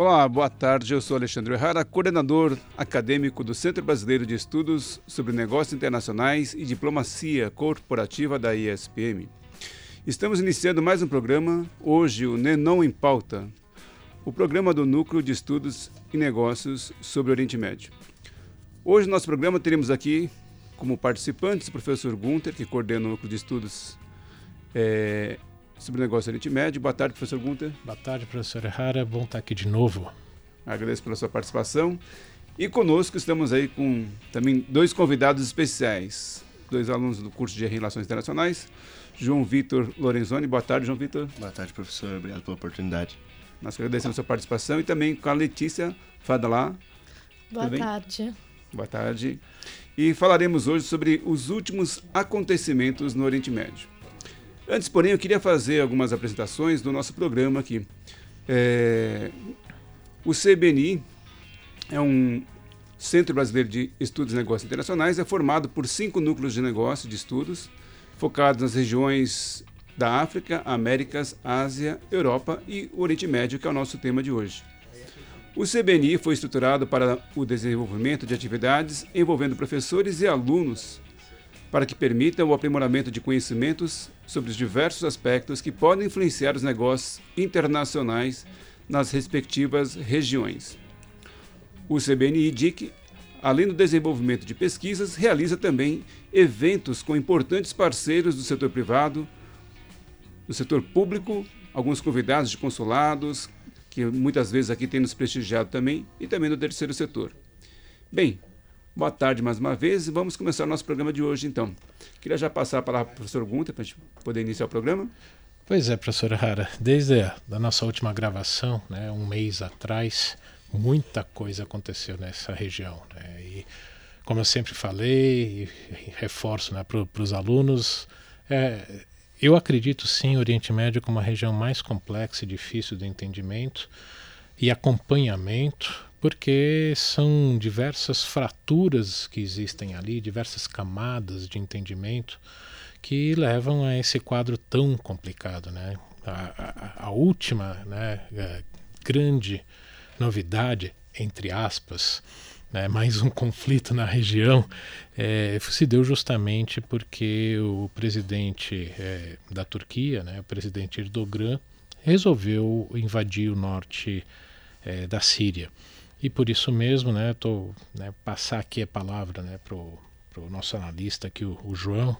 Olá, boa tarde. Eu sou Alexandre Errara, coordenador acadêmico do Centro Brasileiro de Estudos sobre Negócios Internacionais e Diplomacia Corporativa da ISPM. Estamos iniciando mais um programa, hoje o Nenon em Pauta, o programa do Núcleo de Estudos e Negócios sobre Oriente Médio. Hoje no nosso programa teremos aqui como participantes o professor Gunter, que coordena o Núcleo de Estudos é, sobre o Negócio Oriente Médio. Boa tarde, professor Gunter. Boa tarde, professor Errara. Bom estar aqui de novo. Agradeço pela sua participação. E conosco estamos aí com também dois convidados especiais, dois alunos do curso de Relações Internacionais, João Vitor Lorenzoni. Boa tarde, João Vitor. Boa tarde, professor. Obrigado pela oportunidade. Nós agradecemos a sua participação e também com a Letícia Fadalá. Boa tarde. Boa tarde. E falaremos hoje sobre os últimos acontecimentos no Oriente Médio. Antes, porém, eu queria fazer algumas apresentações do nosso programa aqui. É... O CBNI é um Centro Brasileiro de Estudos e Negócios Internacionais, é formado por cinco núcleos de negócios de estudos, focados nas regiões da África, Américas, Ásia, Europa e Oriente Médio, que é o nosso tema de hoje. O CBNI foi estruturado para o desenvolvimento de atividades envolvendo professores e alunos para que permitam o aprimoramento de conhecimentos sobre os diversos aspectos que podem influenciar os negócios internacionais nas respectivas regiões. O CBNI-DIC, além do desenvolvimento de pesquisas, realiza também eventos com importantes parceiros do setor privado, do setor público, alguns convidados de consulados, que muitas vezes aqui tem nos prestigiado também, e também do terceiro setor. Bem, boa tarde mais uma vez e vamos começar o nosso programa de hoje então. Queria já passar a palavra para o professor Gunter para a gente poder iniciar o programa. Pois é, professor Rara, desde a da nossa última gravação, né, um mês atrás, muita coisa aconteceu nessa região. Né, e como eu sempre falei e reforço né, para os alunos, é, eu acredito sim o Oriente Médio como uma região mais complexa e difícil de entendimento e acompanhamento, porque são diversas fraturas que existem ali, diversas camadas de entendimento que levam a esse quadro tão complicado. Né? A, a, a última né, a grande novidade, entre aspas, né, mais um conflito na região, é, se deu justamente porque o presidente é, da Turquia, né, o presidente Erdogan, resolveu invadir o norte é, da Síria. E por isso mesmo, né, tô, né, passar aqui a palavra né, para o nosso analista aqui, o, o João.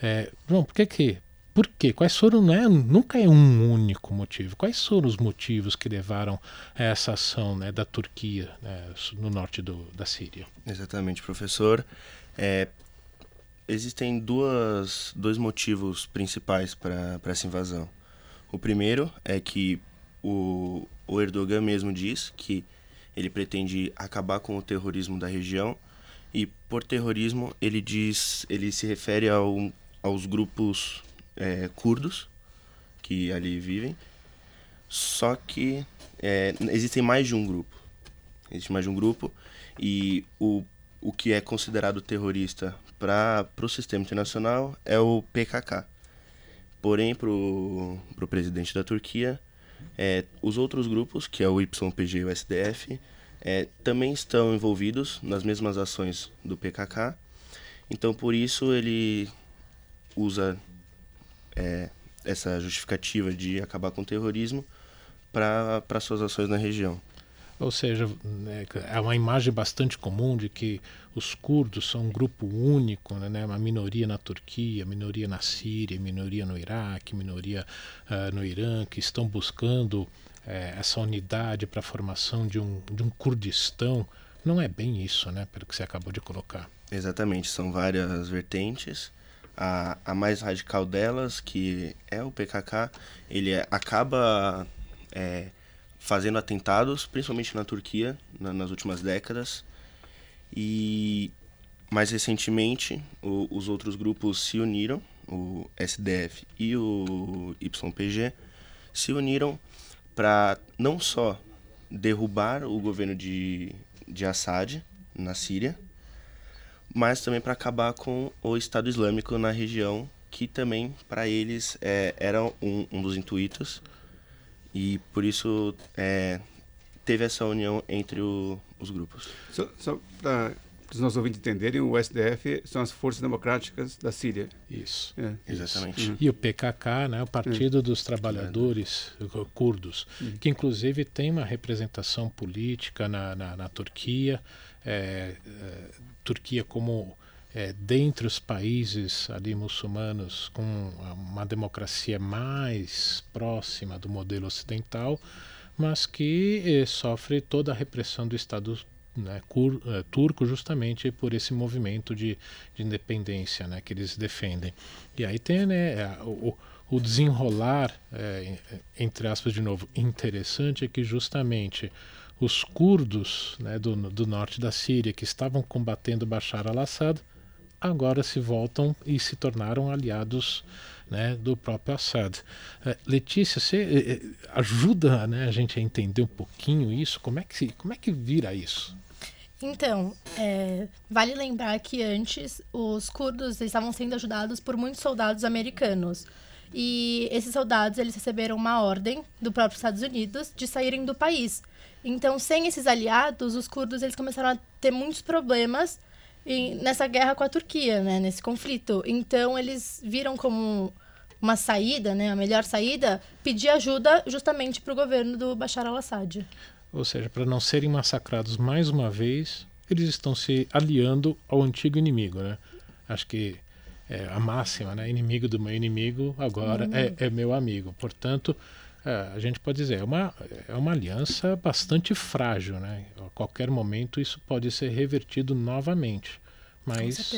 É, João, por que que por quê? Quais foram, né? Nunca é um único motivo. Quais foram os motivos que levaram a essa ação né, da Turquia né, no norte do, da Síria? Exatamente, professor. É, existem duas, dois motivos principais para essa invasão. O primeiro é que o, o Erdogan mesmo diz que ele pretende acabar com o terrorismo da região e por terrorismo ele diz ele se refere ao, aos grupos é, curdos que ali vivem. Só que é, existem mais de um grupo. Existe mais de um grupo e o, o que é considerado terrorista para o sistema internacional é o PKK. Porém, para o presidente da Turquia, é, os outros grupos, que é o YPG e o SDF, é, também estão envolvidos nas mesmas ações do PKK. Então, por isso, ele usa é, essa justificativa de acabar com o terrorismo para suas ações na região. Ou seja, né, é uma imagem bastante comum de que os curdos são um grupo único, né, uma minoria na Turquia, minoria na Síria, minoria no Iraque, minoria uh, no Irã, que estão buscando uh, essa unidade para a formação de um, de um Kurdistão. Não é bem isso, né, pelo que você acabou de colocar. Exatamente, são várias vertentes a, a mais radical delas, que é o PKK, ele é, acaba é, fazendo atentados, principalmente na Turquia, na, nas últimas décadas. E mais recentemente, o, os outros grupos se uniram, o SDF e o YPG, se uniram para não só derrubar o governo de, de Assad na Síria, mas também para acabar com o Estado Islâmico na região, que também para eles é, era um, um, dos intuitos e por isso é, teve essa união entre o, os grupos. Só, só para os nossos ouvintes entenderem, o SDF são as Forças Democráticas da Síria. Isso. É, exatamente. Uhum. E o PKK, né, o Partido uhum. dos Trabalhadores uhum. Curdos, que inclusive tem uma representação política na, na, na Turquia. É, é, Turquia como é, dentre os países ali muçulmanos com uma democracia mais próxima do modelo ocidental, mas que eh, sofre toda a repressão do Estado né, cur, uh, turco justamente por esse movimento de, de independência né, que eles defendem. E aí tem né, o, o desenrolar, é, entre aspas de novo, interessante é que justamente os curdos né, do, do norte da Síria que estavam combatendo Bashar al-Assad agora se voltam e se tornaram aliados né, do próprio Assad. Uh, Letícia, você uh, ajuda né, a gente a entender um pouquinho isso? Como é que, como é que vira isso? Então, é, vale lembrar que antes os curdos estavam sendo ajudados por muitos soldados americanos. E esses soldados eles receberam uma ordem do próprio Estados Unidos de saírem do país. Então, sem esses aliados, os curdos eles começaram a ter muitos problemas em, nessa guerra com a Turquia, né, nesse conflito. Então, eles viram como uma saída, né, a melhor saída, pedir ajuda justamente para o governo do Bashar al-Assad. Ou seja, para não serem massacrados mais uma vez, eles estão se aliando ao antigo inimigo, né? Acho que é a máxima, né? Inimigo do meu inimigo agora uhum. é, é, meu amigo. Portanto, é, a gente pode dizer, é uma, é uma aliança bastante frágil, né? A qualquer momento isso pode ser revertido novamente. Mas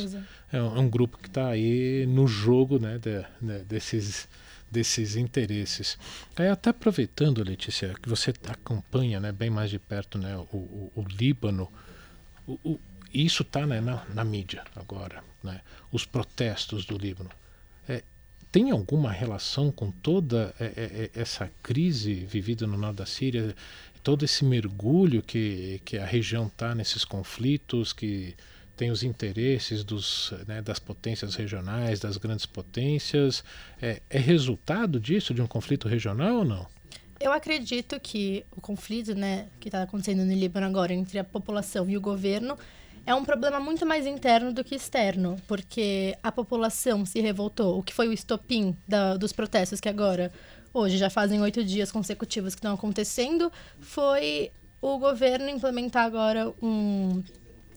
é um, é um, grupo que está aí no jogo né, de, de, desses desses interesses. Aí até aproveitando, Letícia, que você acompanha né, bem mais de perto né, o, o, o Líbano, o, o, isso está né, na, na, mídia agora, né, os protestos do Líbano. Tem alguma relação com toda é, é, é essa crise vivida no norte da Síria, todo esse mergulho que, que a região está nesses conflitos, que tem os interesses dos, né, das potências regionais, das grandes potências. É, é resultado disso, de um conflito regional ou não? Eu acredito que o conflito né, que está acontecendo no Líbano agora entre a população e o governo é um problema muito mais interno do que externo, porque a população se revoltou. O que foi o estopim da, dos protestos que agora, hoje, já fazem oito dias consecutivos que estão acontecendo, foi o governo implementar agora um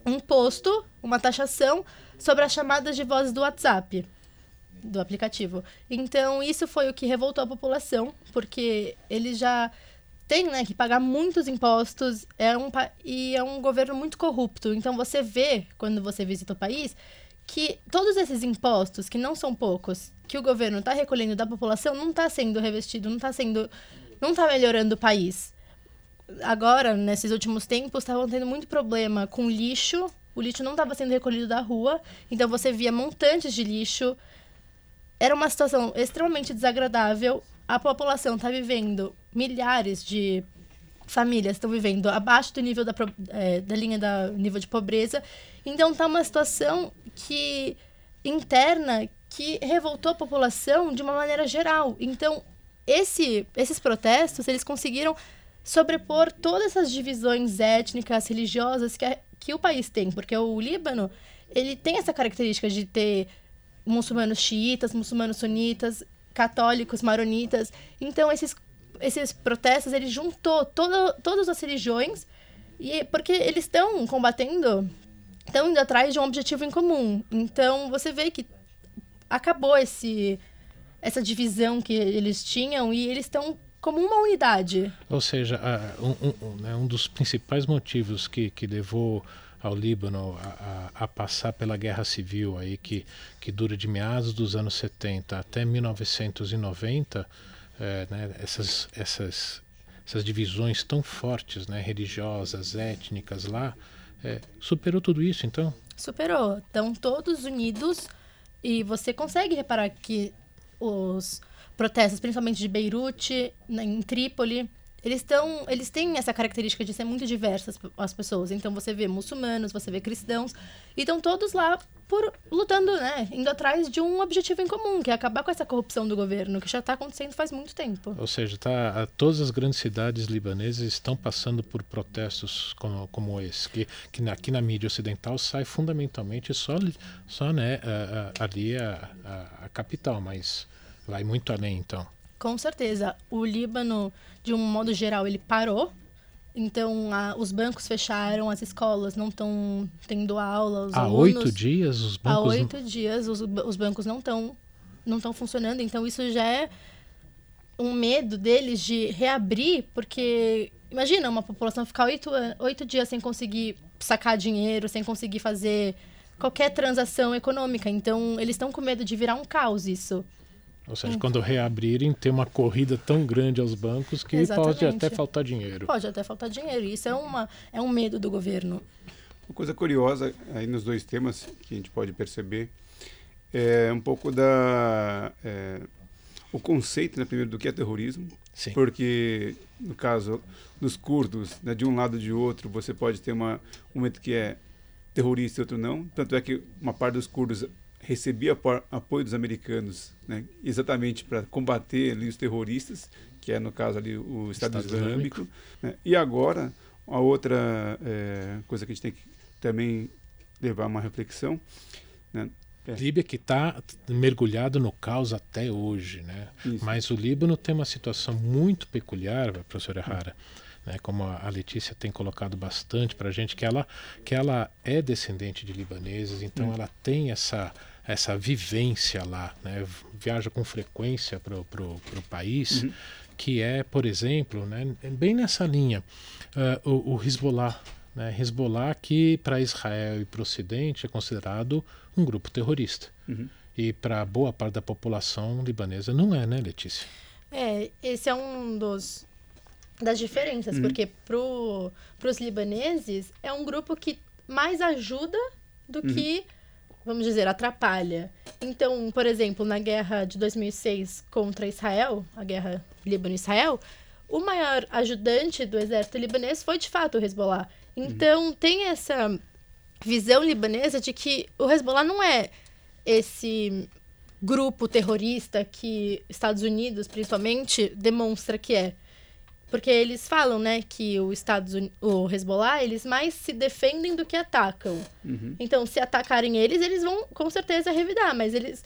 um imposto, uma taxação sobre as chamadas de voz do WhatsApp, do aplicativo. Então, isso foi o que revoltou a população, porque eles já têm né, que pagar muitos impostos é um, e é um governo muito corrupto. Então, você vê, quando você visita o país, que todos esses impostos, que não são poucos, que o governo está recolhendo da população, não está sendo revestido, não está sendo. não está melhorando o país agora, nesses últimos tempos, estavam tendo muito problema com lixo. O lixo não estava sendo recolhido da rua, então você via montantes de lixo. Era uma situação extremamente desagradável. A população está vivendo, milhares de famílias estão vivendo abaixo do nível da, é, da linha da nível de pobreza. Então está uma situação que interna que revoltou a população de uma maneira geral. Então esse, esses protestos eles conseguiram sobrepor todas essas divisões étnicas, religiosas que, a, que o país tem, porque o Líbano ele tem essa característica de ter muçulmanos xiitas, muçulmanos sunitas, católicos, maronitas. Então esses esses protestos ele juntou todo, todas as religiões e porque eles estão combatendo, estão indo atrás de um objetivo em comum. Então você vê que acabou esse essa divisão que eles tinham e eles estão como uma unidade. Ou seja, um, um, né, um dos principais motivos que, que levou ao Líbano a, a, a, passar pela guerra civil aí que, que dura de meados dos anos 70 até 1990, é, né, essas, essas, essas divisões tão fortes, né, religiosas, étnicas lá, é, superou tudo isso então? Superou. Estão todos unidos e você consegue reparar que os protestos, principalmente de Beirute, em Trípoli, eles estão, eles têm essa característica de ser muito diversas as pessoas. Então você vê muçulmanos, você vê cristãos, e estão todos lá por lutando, né, indo atrás de um objetivo em comum, que é acabar com essa corrupção do governo, que já está acontecendo faz muito tempo. Ou seja, tá, todas as grandes cidades libanesas estão passando por protestos como, como esse, que, que aqui na mídia ocidental sai fundamentalmente só, só né, ali a, a, a capital, mas vai muito além então. Com certeza. O Líbano, de um modo geral, ele parou. Então, a, os bancos fecharam, as escolas não estão tendo aula. Os há oito dias os bancos... Há oito não... dias os, os bancos não estão não estão funcionando. Então, isso já é um medo deles de reabrir, porque imagina uma população ficar oito, oito dias sem conseguir sacar dinheiro, sem conseguir fazer qualquer transação econômica. Então, eles estão com medo de virar um caos isso. Ou seja, hum. quando reabrirem, ter uma corrida tão grande aos bancos que Exatamente. pode até faltar dinheiro. Pode até faltar dinheiro. Isso é, uma, é um medo do governo. Uma coisa curiosa aí nos dois temas que a gente pode perceber é um pouco da é, o conceito, né, primeiro, do que é terrorismo. Sim. Porque, no caso dos curdos, né, de um lado ou de outro, você pode ter uma, um momento que é terrorista e outro não. Tanto é que uma parte dos curdos recebia apoio dos americanos, né, exatamente para combater ali os terroristas, que é no caso ali o Estado, Estado Islâmico. Islâmico. Né, e agora, a outra é, coisa que a gente tem que também levar uma reflexão, né, é. Líbia que está mergulhado no caos até hoje, né? Mas o Líbano tem uma situação muito peculiar, professora Rara, né? Como a Letícia tem colocado bastante para a gente, que ela que ela é descendente de libaneses, então hum. ela tem essa essa vivência lá, né? viaja com frequência para o país, uhum. que é, por exemplo, né, bem nessa linha, uh, o, o Hezbollah. Né? Hezbollah que para Israel e para o Ocidente é considerado um grupo terrorista. Uhum. E para boa parte da população libanesa não é, né, Letícia? É, esse é um dos das diferenças, uhum. porque para os libaneses é um grupo que mais ajuda do uhum. que vamos dizer, atrapalha. Então, por exemplo, na guerra de 2006 contra Israel, a guerra Líbano-Israel, o maior ajudante do exército libanês foi de fato o Hezbollah. Então, uhum. tem essa visão libanesa de que o Hezbollah não é esse grupo terrorista que Estados Unidos, principalmente, demonstra que é. Porque eles falam, né, que o Estados Unidos, o Hezbollah, eles mais se defendem do que atacam. Uhum. Então, se atacarem eles, eles vão com certeza revidar, mas eles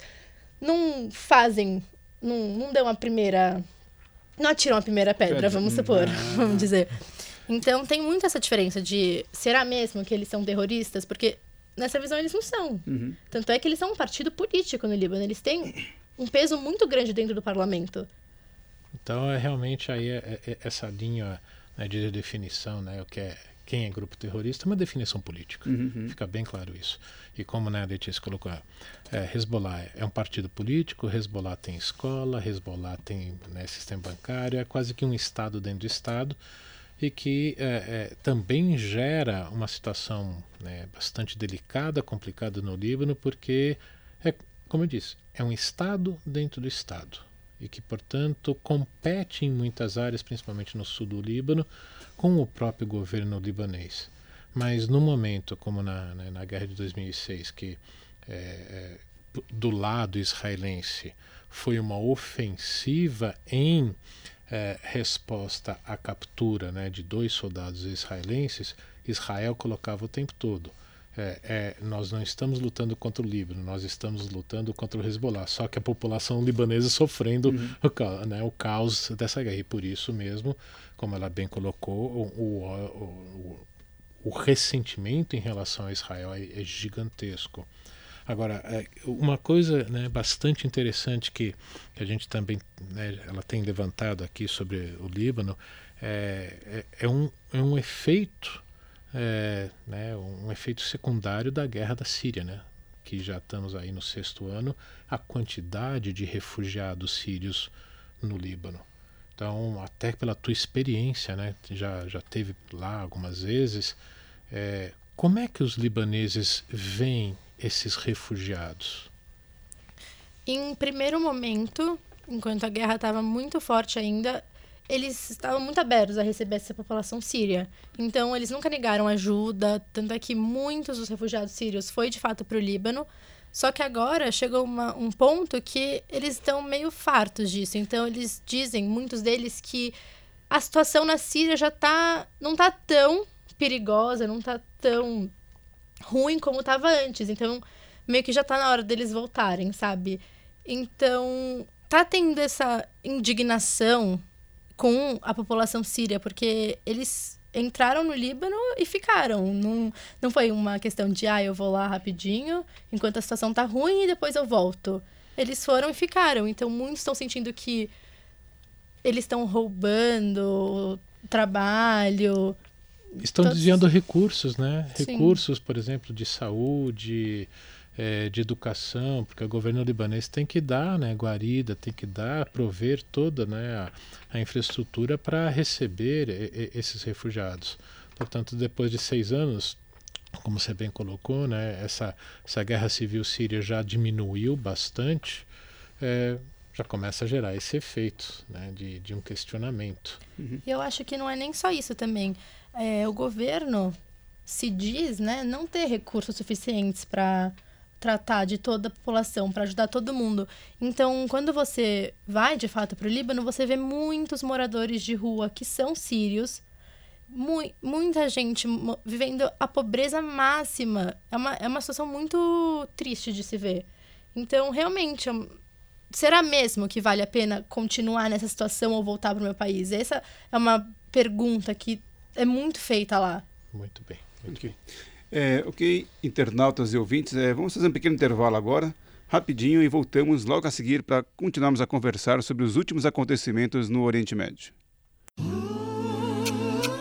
não fazem, não, não dão a primeira, não atiram a primeira pedra, vamos supor, ah. vamos dizer. Então, tem muito essa diferença de, será mesmo que eles são terroristas? Porque nessa visão eles não são. Uhum. Tanto é que eles são um partido político no Líbano, eles têm um peso muito grande dentro do parlamento. Então, é realmente aí é, é, é essa linha né, de definição, né, o que é quem é grupo terrorista, é uma definição política. Uhum. uhum. Fica bem claro isso. E como né, a Letícia colocou, é, Hezbollah é um partido político, Hezbollah tem escola, Hezbollah tem né, sistema bancário, é quase que um Estado dentro do Estado e que é, é, também gera uma situação né, bastante delicada, complicada no Líbano, porque, é, como eu disse, é um Estado dentro do Estado e que, portanto, compete em muitas áreas, principalmente no sul do Líbano, com o próprio governo libanês. Mas no momento, como na, né, na guerra de 2006, que é, é, do lado israelense foi uma ofensiva em é, resposta à captura né, de dois soldados israelenses, Israel colocava o tempo todo é, é, nós não estamos lutando contra o Líbano, nós estamos lutando contra o Hezbollah. Só que a população libanesa sofrendo uhum. o, né, o, caos dessa guerra. E por isso mesmo, como ela bem colocou, o, o, o ressentimento em relação a Israel é, é gigantesco. Agora, é, uma coisa né, bastante interessante que, que a gente também né, ela tem levantado aqui sobre o Líbano é, é, é um, é um efeito é, né, um efeito secundário da guerra da Síria, né, que já estamos aí no sexto ano, a quantidade de refugiados sírios no Líbano. Então, até pela tua experiência, né, já, já teve lá algumas vezes, é, como é que os libaneses veem esses refugiados? Em primeiro momento, enquanto a guerra estava muito forte ainda, eles estavam muito abertos a receber essa população síria. Então, eles nunca negaram ajuda, tanto é que muitos dos refugiados sírios foi de fato para o Líbano. Só que agora chegou uma, um ponto que eles estão meio fartos disso. Então, eles dizem, muitos deles, que a situação na Síria já tá, não tá tão perigosa, não tá tão ruim como estava antes. Então, meio que já tá na hora deles voltarem, sabe? Então, tá tendo essa indignação com a população síria, porque eles entraram no Líbano e ficaram. Não, não foi uma questão de, ah, eu vou lá rapidinho, enquanto a situação tá ruim e depois eu volto. Eles foram e ficaram. Então, muitos estão sentindo que eles estão roubando trabalho. Estão todos... desviando recursos, né? Sim. Recursos, por exemplo, de saúde, é, de educação, porque o governo libanês tem que dar né, guarida, tem que dar, prover toda né, a, a infraestrutura para receber e, e, esses refugiados. Portanto, depois de seis anos, como você bem colocou, né, essa, essa guerra civil síria já diminuiu bastante. É, já começa a gerar esse efeito né, de, de um questionamento. Uhum. Eu acho que não é nem só isso também. É, o governo se diz né, não ter recursos suficientes para tratar de toda a população, para ajudar todo mundo. Então, quando você vai de fato para o Líbano, você vê muitos moradores de rua que são sírios, mu muita gente vivendo a pobreza máxima. É uma, é uma situação muito triste de se ver. Então, realmente, será mesmo que vale a pena continuar nessa situação ou voltar para o meu país? Essa é uma pergunta que é muito feita lá. Muito bem. Muito okay. É, ok, internautas e ouvintes, é, vamos fazer um pequeno intervalo agora, rapidinho, e voltamos logo a seguir para continuarmos a conversar sobre os últimos acontecimentos no Oriente Médio.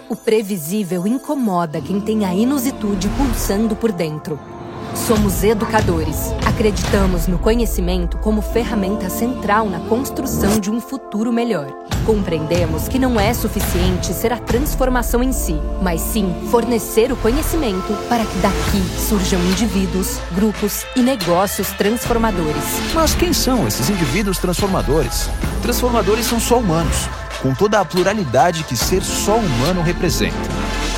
O previsível incomoda quem tem a inusitude pulsando por dentro. Somos educadores. Acreditamos no conhecimento como ferramenta central na construção de um futuro melhor. Compreendemos que não é suficiente ser a transformação em si, mas sim fornecer o conhecimento para que daqui surjam indivíduos, grupos e negócios transformadores. Mas quem são esses indivíduos transformadores? Transformadores são só humanos, com toda a pluralidade que ser só humano representa.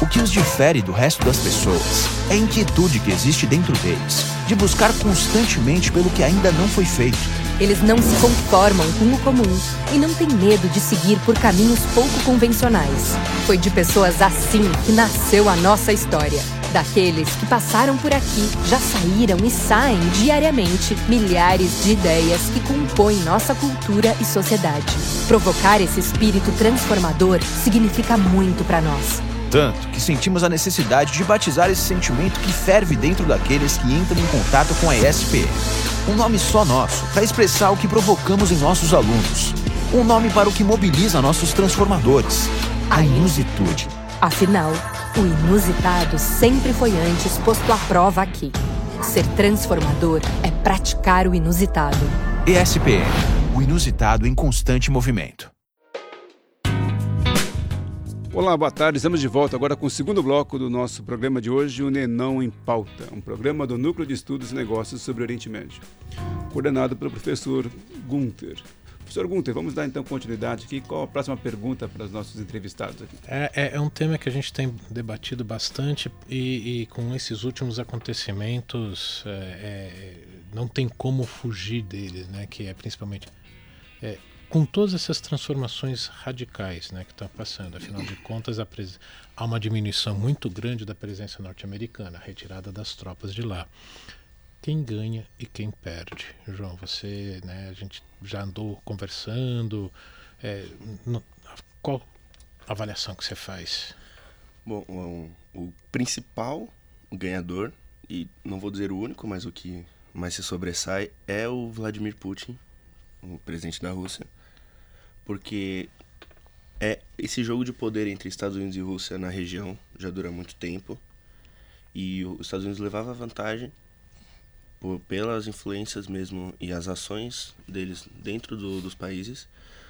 O que os difere do resto das pessoas é a inquietude que existe dentro deles, de buscar constantemente pelo que ainda não foi feito. Eles não se conformam com o comum e não têm medo de seguir por caminhos pouco convencionais. Foi de pessoas assim que nasceu a nossa história. Daqueles que passaram por aqui, já saíram e saem diariamente milhares de ideias que compõem nossa cultura e sociedade. Provocar esse espírito transformador significa muito para nós tanto que sentimos a necessidade de batizar esse sentimento que ferve dentro daqueles que entram em contato com a ESP. Um nome só nosso para expressar o que provocamos em nossos alunos. Um nome para o que mobiliza nossos transformadores: a inusitude. Afinal, o inusitado sempre foi antes posto à prova aqui. Ser transformador é praticar o inusitado. ESPN o inusitado em constante movimento. Olá, boa tarde. Estamos de volta agora com o segundo bloco do nosso programa de hoje, o Nenão em Pauta, um programa do Núcleo de Estudos e Negócios sobre o Oriente Médio, coordenado pelo professor Gunther. Professor Gunther, vamos dar então continuidade aqui. Qual a próxima pergunta para os nossos entrevistados aqui? É, é, é um tema que a gente tem debatido bastante e, e com esses últimos acontecimentos é, é não tem como fugir deles, né? Que é principalmente é, com todas essas transformações radicais né, que estão passando, afinal de contas, há uma diminuição muito grande da presença norte-americana, a retirada das tropas de lá. Quem ganha e quem perde? João, você, né, a gente já andou conversando, é, no, qual avaliação que você faz? Bom, o principal ganhador, e não vou dizer o único, mas o que mais se sobressai, é o Vladimir Putin, o presidente da Rússia porque é esse jogo de poder entre Estados Unidos e Rússia na região já dura muito tempo e os Estados Unidos levava vantagem por, pelas influências mesmo e as ações deles dentro do, dos países.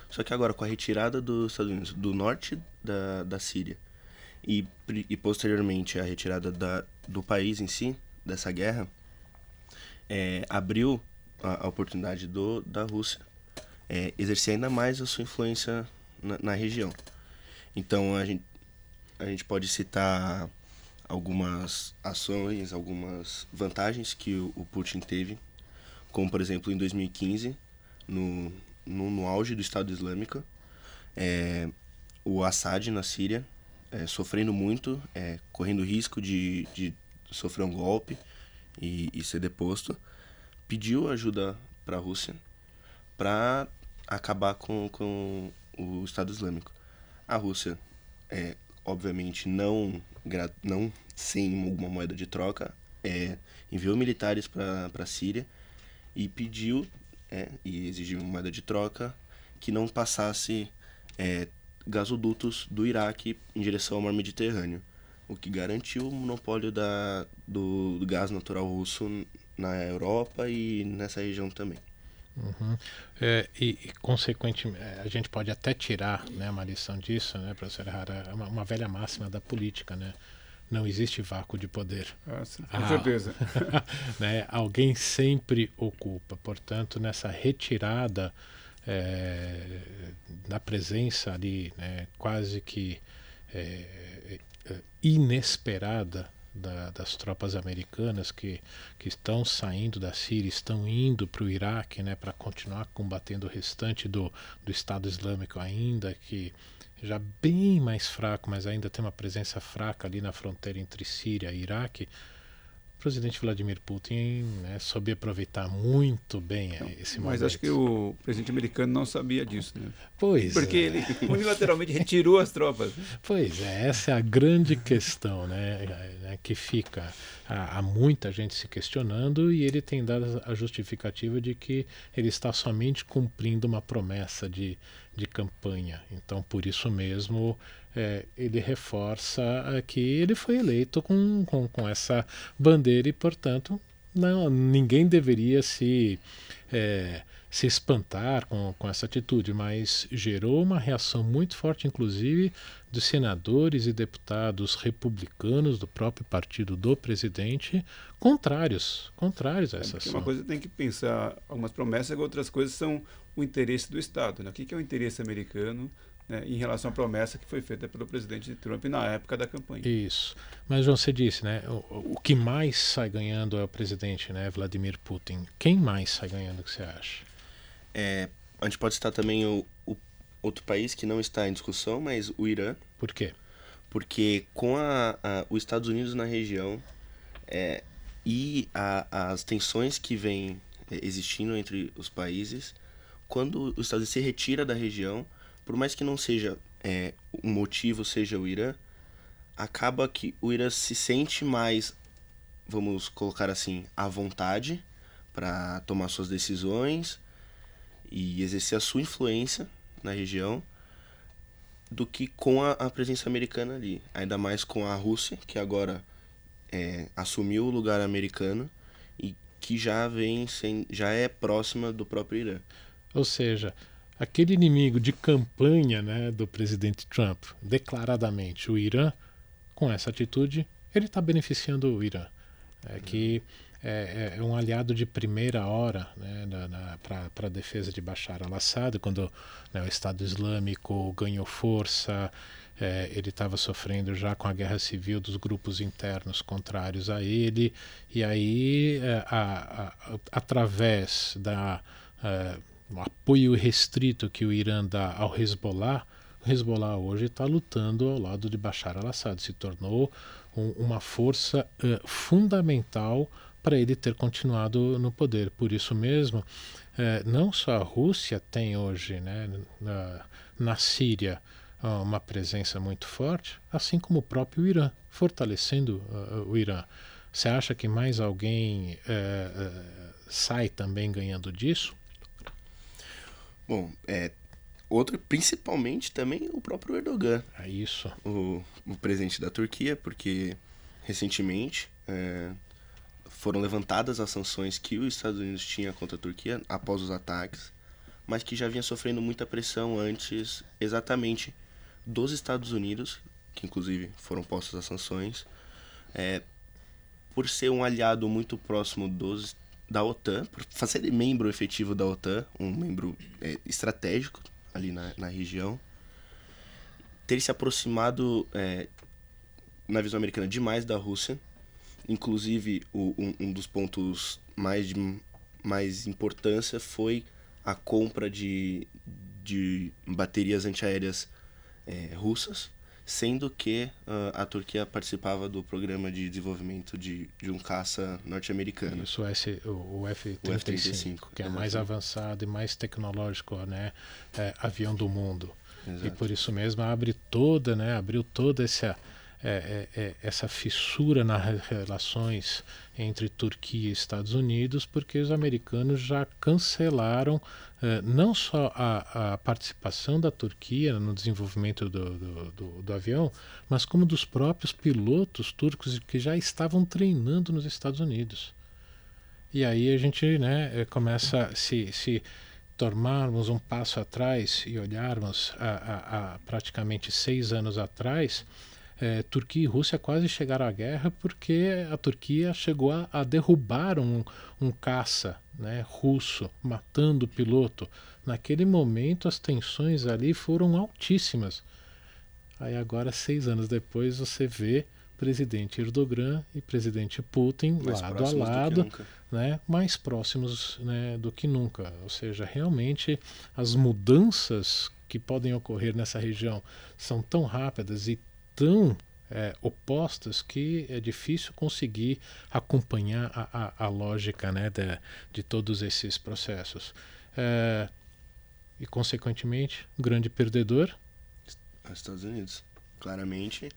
Só que agora com a retirada dos Estados Unidos do norte da, da Síria e, e posteriormente a retirada da, do país em si, dessa guerra, é, abriu a, a oportunidade do, da Rússia é, exercer ainda mais a sua influência na, na região. Então a gente, a gente pode citar algumas ações, algumas vantagens que o, o Putin teve, como por exemplo em 2015, no, no, no auge do Estado Islâmico, é, o Assad na Síria, é, sofrendo muito, é, correndo risco de, de sofrer um golpe e, e ser deposto, pediu ajuda para a Rússia para acabar com, com o Estado Islâmico. A Rússia, é, obviamente, não, não sem alguma moeda de troca, é, enviou militares para a Síria e pediu é, e exigiu uma moeda de troca que não passasse é, gasodutos do Iraque em direção ao mar Mediterrâneo, o que garantiu o monopólio da, do, do gás natural russo na Europa e nessa região também. Uhum. É, e, e, consequentemente, é, a gente pode até tirar né, uma lição disso, né, professor Hara, é uma, uma, velha máxima da política, né? Não existe vácuo de poder. Ah, sim, com ah, certeza. né, alguém sempre ocupa. Portanto, nessa retirada é, da presença ali, né, quase que é, é, inesperada da, das tropas americanas que, que estão saindo da Síria, estão indo para o Iraque né, para continuar combatendo o restante do, do Estado Islâmico ainda, que já bem mais fraco, mas ainda tem uma presença fraca ali na fronteira entre Síria e Iraque o presidente Vladimir Putin né, soube aproveitar muito bem não, esse momento. Mas acho que o presidente americano não sabia disso, né? Pois Porque é. ele unilateralmente retirou as tropas. Pois é, essa é a grande questão né, né que fica. Há, há, muita gente se questionando e ele tem dado a justificativa de que ele está somente cumprindo uma promessa de, de campanha. Então, por isso mesmo, é, ele reforça que ele foi eleito com, com, com essa bandeira e, portanto, não, ninguém deveria se, é, se espantar com, com essa atitude, mas gerou uma reação muito forte, inclusive, dos senadores e deputados republicanos do próprio partido do presidente, contrários, contrários a é, essa é, ação. Uma coisa tem que pensar algumas promessas, e outras coisas são o interesse do Estado. Né? O que é o interesse americano? Né, em relação à promessa que foi feita pelo presidente Trump na época da campanha. Isso. Mas você disse, né, o, o que mais sai ganhando é o presidente, né, Vladimir Putin. Quem mais sai ganhando, o que você acha? É, a gente pode citar também o, o, outro país que não está em discussão, mas o Irã. Por quê? Porque com a, a os Estados Unidos na região é, e a, as tensões que vêm é, existindo entre os países, quando os Estados Unidos se retira da região, por mais que não seja é, um motivo seja o Irã, acaba que o Irã se sente mais, vamos colocar assim, à vontade para tomar suas decisões e exercer a sua influência na região do que com a, a presença americana ali. Ainda mais com a Rússia, que agora é, assumiu o lugar americano e que já vem sem, já é próxima do próprio Irã. Ou seja, aquele inimigo de campanha né, do presidente Trump, declaradamente o Irã, com essa atitude, ele está beneficiando o Irã. É que é, é, um aliado de primeira hora né, para a defesa de Bashar al-Assad, quando né, o Estado Islâmico ganhou força, é, ele estava sofrendo já com a guerra civil dos grupos internos contrários a ele, e aí, é, a, a, através da é, o apoio restrito que o Irã dá ao Hezbollah, o Hezbollah hoje está lutando ao lado de Bashar al-Assad, se tornou um, uma força uh, fundamental para ele ter continuado no poder. Por isso mesmo, uh, não só a Rússia tem hoje né, na, na Síria uh, uma presença muito forte, assim como o próprio Irã, fortalecendo o Irã. Você acha que mais alguém sai também ganhando disso? Bom, é, outro, principalmente também o próprio Erdogan. É isso. O, o presidente da Turquia, porque recentemente é, foram levantadas as sanções que os Estados Unidos tinham contra a Turquia após os ataques, mas que já vinha sofrendo muita pressão antes, exatamente dos Estados Unidos, que inclusive foram postas as sanções, é, por ser um aliado muito próximo dos da OTAN, por fazer membro efetivo da OTAN, um membro é, estratégico ali na, na região. ter se aproximado é, na visão americana demais da Rússia. Inclusive, o, um, um, dos pontos mais de mais importância foi a compra de, de baterias antiaéreas é, russas, sendo que uh, a Turquia participava do programa de desenvolvimento de, de um caça norte-americano. Isso, o, o F-35, F que é mais avançado e mais tecnológico né, é, avião do mundo. Exato. E por isso mesmo abre toda, né, abriu toda essa é, é, é, essa fissura nas relações entre Turquia e Estados Unidos, porque os americanos já cancelaram é, não só a, a, participação da Turquia no desenvolvimento do, do, do, do, avião, mas como dos próprios pilotos turcos que já estavam treinando nos Estados Unidos. E aí a gente né, é, começa se, se tomarmos um passo atrás e olharmos a, a, a praticamente seis anos atrás, é, Turquia e Rússia quase chegaram à guerra porque a Turquia chegou a, a derrubar um, um caça né, russo, matando o piloto. Naquele momento, as tensões ali foram altíssimas. Aí, agora, seis anos depois, você vê presidente Erdogan e presidente Putin mais lado a lado, né, mais próximos né, do que nunca. Ou seja, realmente as mudanças que podem ocorrer nessa região são tão rápidas e tão é, opostas que é difícil conseguir acompanhar a, a, a lógica né, de, de, todos esses processos. É, e, consequentemente, um grande perdedor? Os Estados Unidos. Claramente,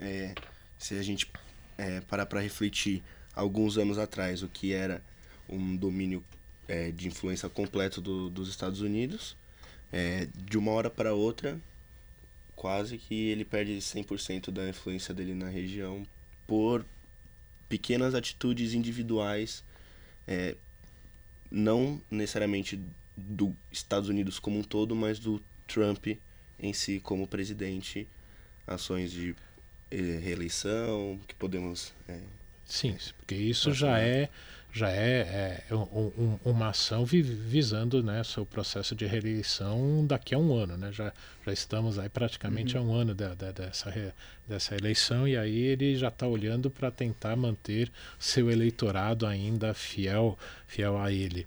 é, se a gente é, parar para refletir alguns anos atrás o que era um domínio é, de influência completo do, dos Estados Unidos, é, de uma hora para outra quase que ele perde 100% da influência dele na região por pequenas atitudes individuais, é, não necessariamente dos Estados Unidos como um todo, mas do Trump em si como presidente, ações de eh, reeleição que podemos. É, Sim, porque isso já é já é, é um, um, uma ação visando né, seu processo de reeleição daqui a um ano. Né? Já, já estamos aí praticamente uhum. a um ano da, da, dessa, re, dessa eleição e aí ele já está olhando para tentar manter seu eleitorado ainda fiel, fiel a ele.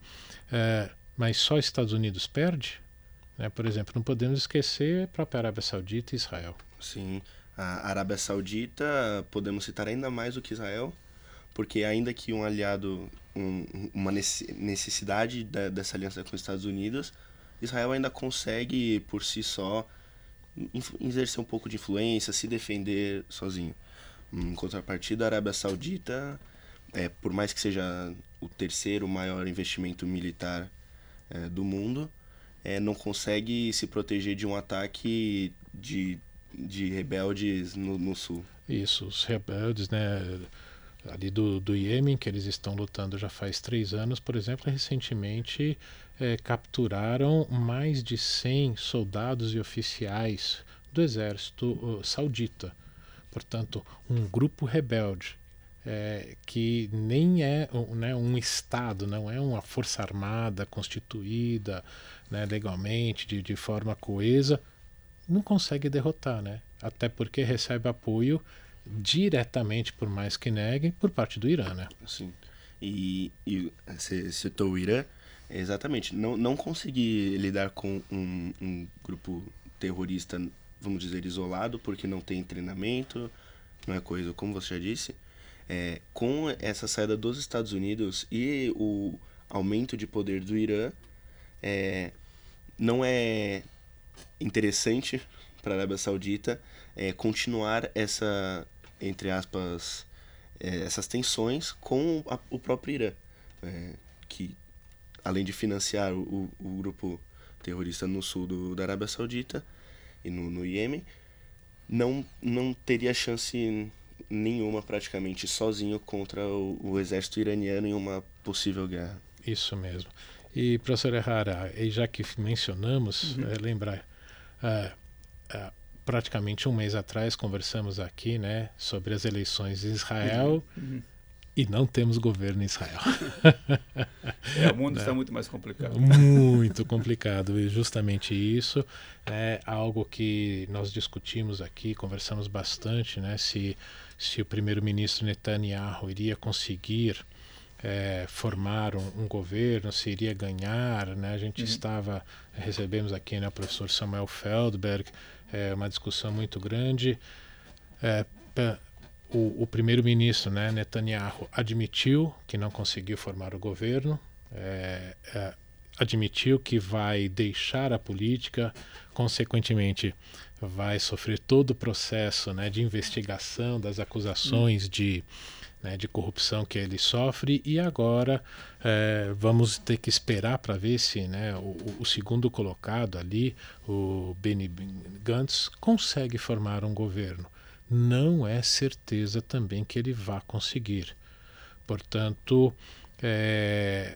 É, mas só Estados Unidos perde? Né? Por exemplo, não podemos esquecer a própria Arábia Saudita e Israel. Sim, a Arábia Saudita podemos citar ainda mais do que Israel porque ainda que um aliado, um, uma necessidade da, dessa aliança com os Estados Unidos, Israel ainda consegue por si só exercer um pouco de influência, se defender sozinho. Em contrapartida, a Arábia Saudita, é, por mais que seja o terceiro maior investimento militar é, do mundo, é, não consegue se proteger de um ataque de, de rebeldes no, no sul. Isso, os rebeldes, né? Ali do, do Iêmen, que eles estão lutando já faz três anos, por exemplo, recentemente é, capturaram mais de 100 soldados e oficiais do exército saudita. Portanto, um grupo rebelde é, que nem é né, um Estado, não é uma força armada constituída né, legalmente, de, de forma coesa, não consegue derrotar, né? até porque recebe apoio diretamente, por mais que negue, por parte do Irã, né? Sim. E, e você citou o Irã, exatamente. Não, não conseguir lidar com um, um grupo terrorista, vamos dizer, isolado, porque não tem treinamento, não é coisa, como você já disse. É, com essa saída dos Estados Unidos e o aumento de poder do Irã, é, não é interessante para a Arábia Saudita é, continuar essa entre aspas, é, essas tensões com a, o próprio Irã, é, que além de financiar o, o, grupo terrorista no sul do, da Arábia Saudita e no, no Iêmen, não, não teria chance nenhuma praticamente sozinho contra o, o, exército iraniano em uma possível guerra. Isso mesmo. E, professor Errara, já que mencionamos, uhum. é, lembrar, uh, praticamente um mês atrás conversamos aqui, né, sobre as eleições em Israel. Uhum. e não temos governo em Israel. É, o mundo está muito mais complicado. Muito complicado. E justamente isso é algo que nós discutimos aqui, conversamos bastante, né? Se, se o primeiro-ministro Netanyahu iria conseguir é, formar um, um, governo, se iria ganhar, né? A gente uhum. estava, recebemos aqui né, o professor Samuel Feldberg, é, uma discussão muito grande. É, o, o primeiro-ministro, né, Netanyahu, admitiu que não conseguiu formar o governo, é, é, admitiu que vai deixar a política, consequentemente vai sofrer todo o processo né, de investigação das acusações hum. de, né, de corrupção que ele sofre e agora é, vamos ter que esperar para ver se né, o, o, segundo colocado ali, o Benny Gantz, consegue formar um governo não é certeza também que ele vá conseguir. Portanto, é,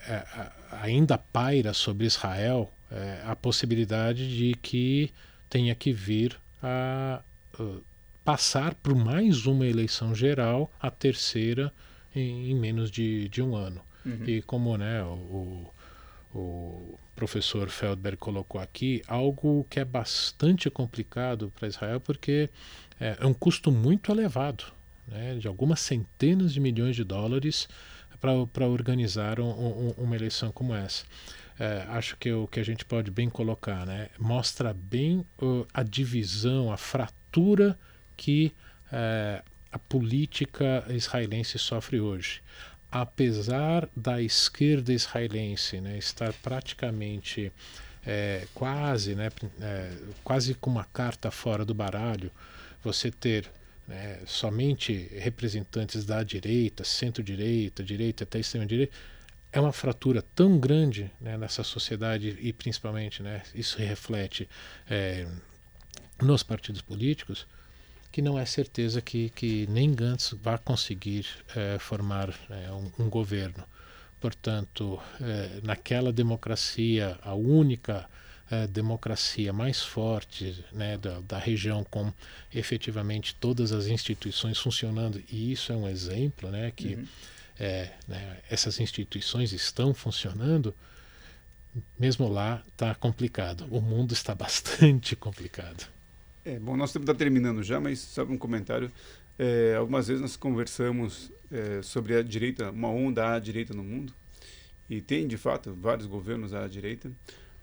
ainda paira sobre Israel é, a possibilidade de que tenha que vir a, a passar por mais uma eleição geral, a terceira em, em menos de, de, um ano. Uhum. E como né, o, o professor Feldberg colocou aqui, algo que é bastante complicado para Israel, porque é, é, um custo muito elevado, né, de algumas centenas de milhões de dólares para organizar um, um, uma eleição como essa. É, acho que o que a gente pode bem colocar, né, mostra bem uh, a divisão, a fratura que uh, a política israelense sofre hoje. Apesar da esquerda israelense né, estar praticamente é, quase, né, é, quase com uma carta fora do baralho, você ter né, somente representantes da direita, centro-direita, direita até extrema-direita, é uma fratura tão grande né, nessa sociedade e principalmente né, isso reflete é, nos partidos políticos que não é certeza que, que nem Gantz vai conseguir é, formar é, um, um, governo. Portanto, é, naquela democracia, a única democracia mais forte né, da, da, região, com efetivamente todas as instituições funcionando, e isso é um exemplo né, que uhum. né, essas instituições estão funcionando, mesmo lá está complicado. O mundo está bastante complicado. É, bom, nós estamos terminando já, mas só um comentário. É, algumas vezes nós conversamos é, sobre a direita, uma onda à direita no mundo, e tem de fato vários governos à direita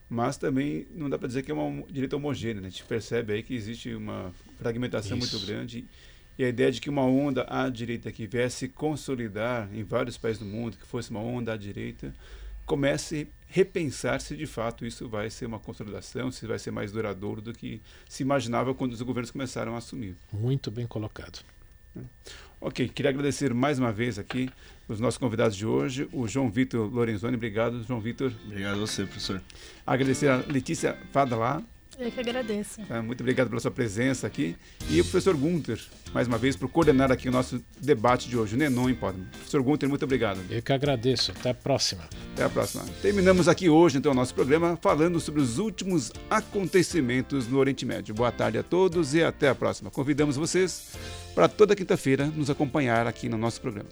mas também não dá para dizer que é uma direita homogênea. Né? A gente percebe aí que existe uma fragmentação Isso. muito grande e a ideia de que uma onda à direita que viesse consolidar em vários países do mundo, que fosse uma onda à direita, comece a repensar se de fato isso vai ser uma consolidação, se vai ser mais duradouro do que se imaginava quando os governos começaram a assumir. Muito bem colocado. É. Ok, queria agradecer mais uma vez aqui os nossos convidados de hoje, o João Vitor Lorenzoni. Obrigado, João Vitor. Obrigado a você, professor. Agradecer a Letícia Fadalá. Eu que agradeço. É, muito obrigado pela sua presença aqui. E o professor Gunter, mais uma vez, por coordenar aqui o nosso debate de hoje, o Nenon em. Professor Gunter, muito obrigado. Eu que agradeço. Até a próxima. Até a próxima. Terminamos aqui hoje, então, o nosso programa falando sobre os últimos acontecimentos no Oriente Médio. Boa tarde a todos e até a próxima. Convidamos vocês para toda quinta-feira nos acompanhar aqui no nosso programa.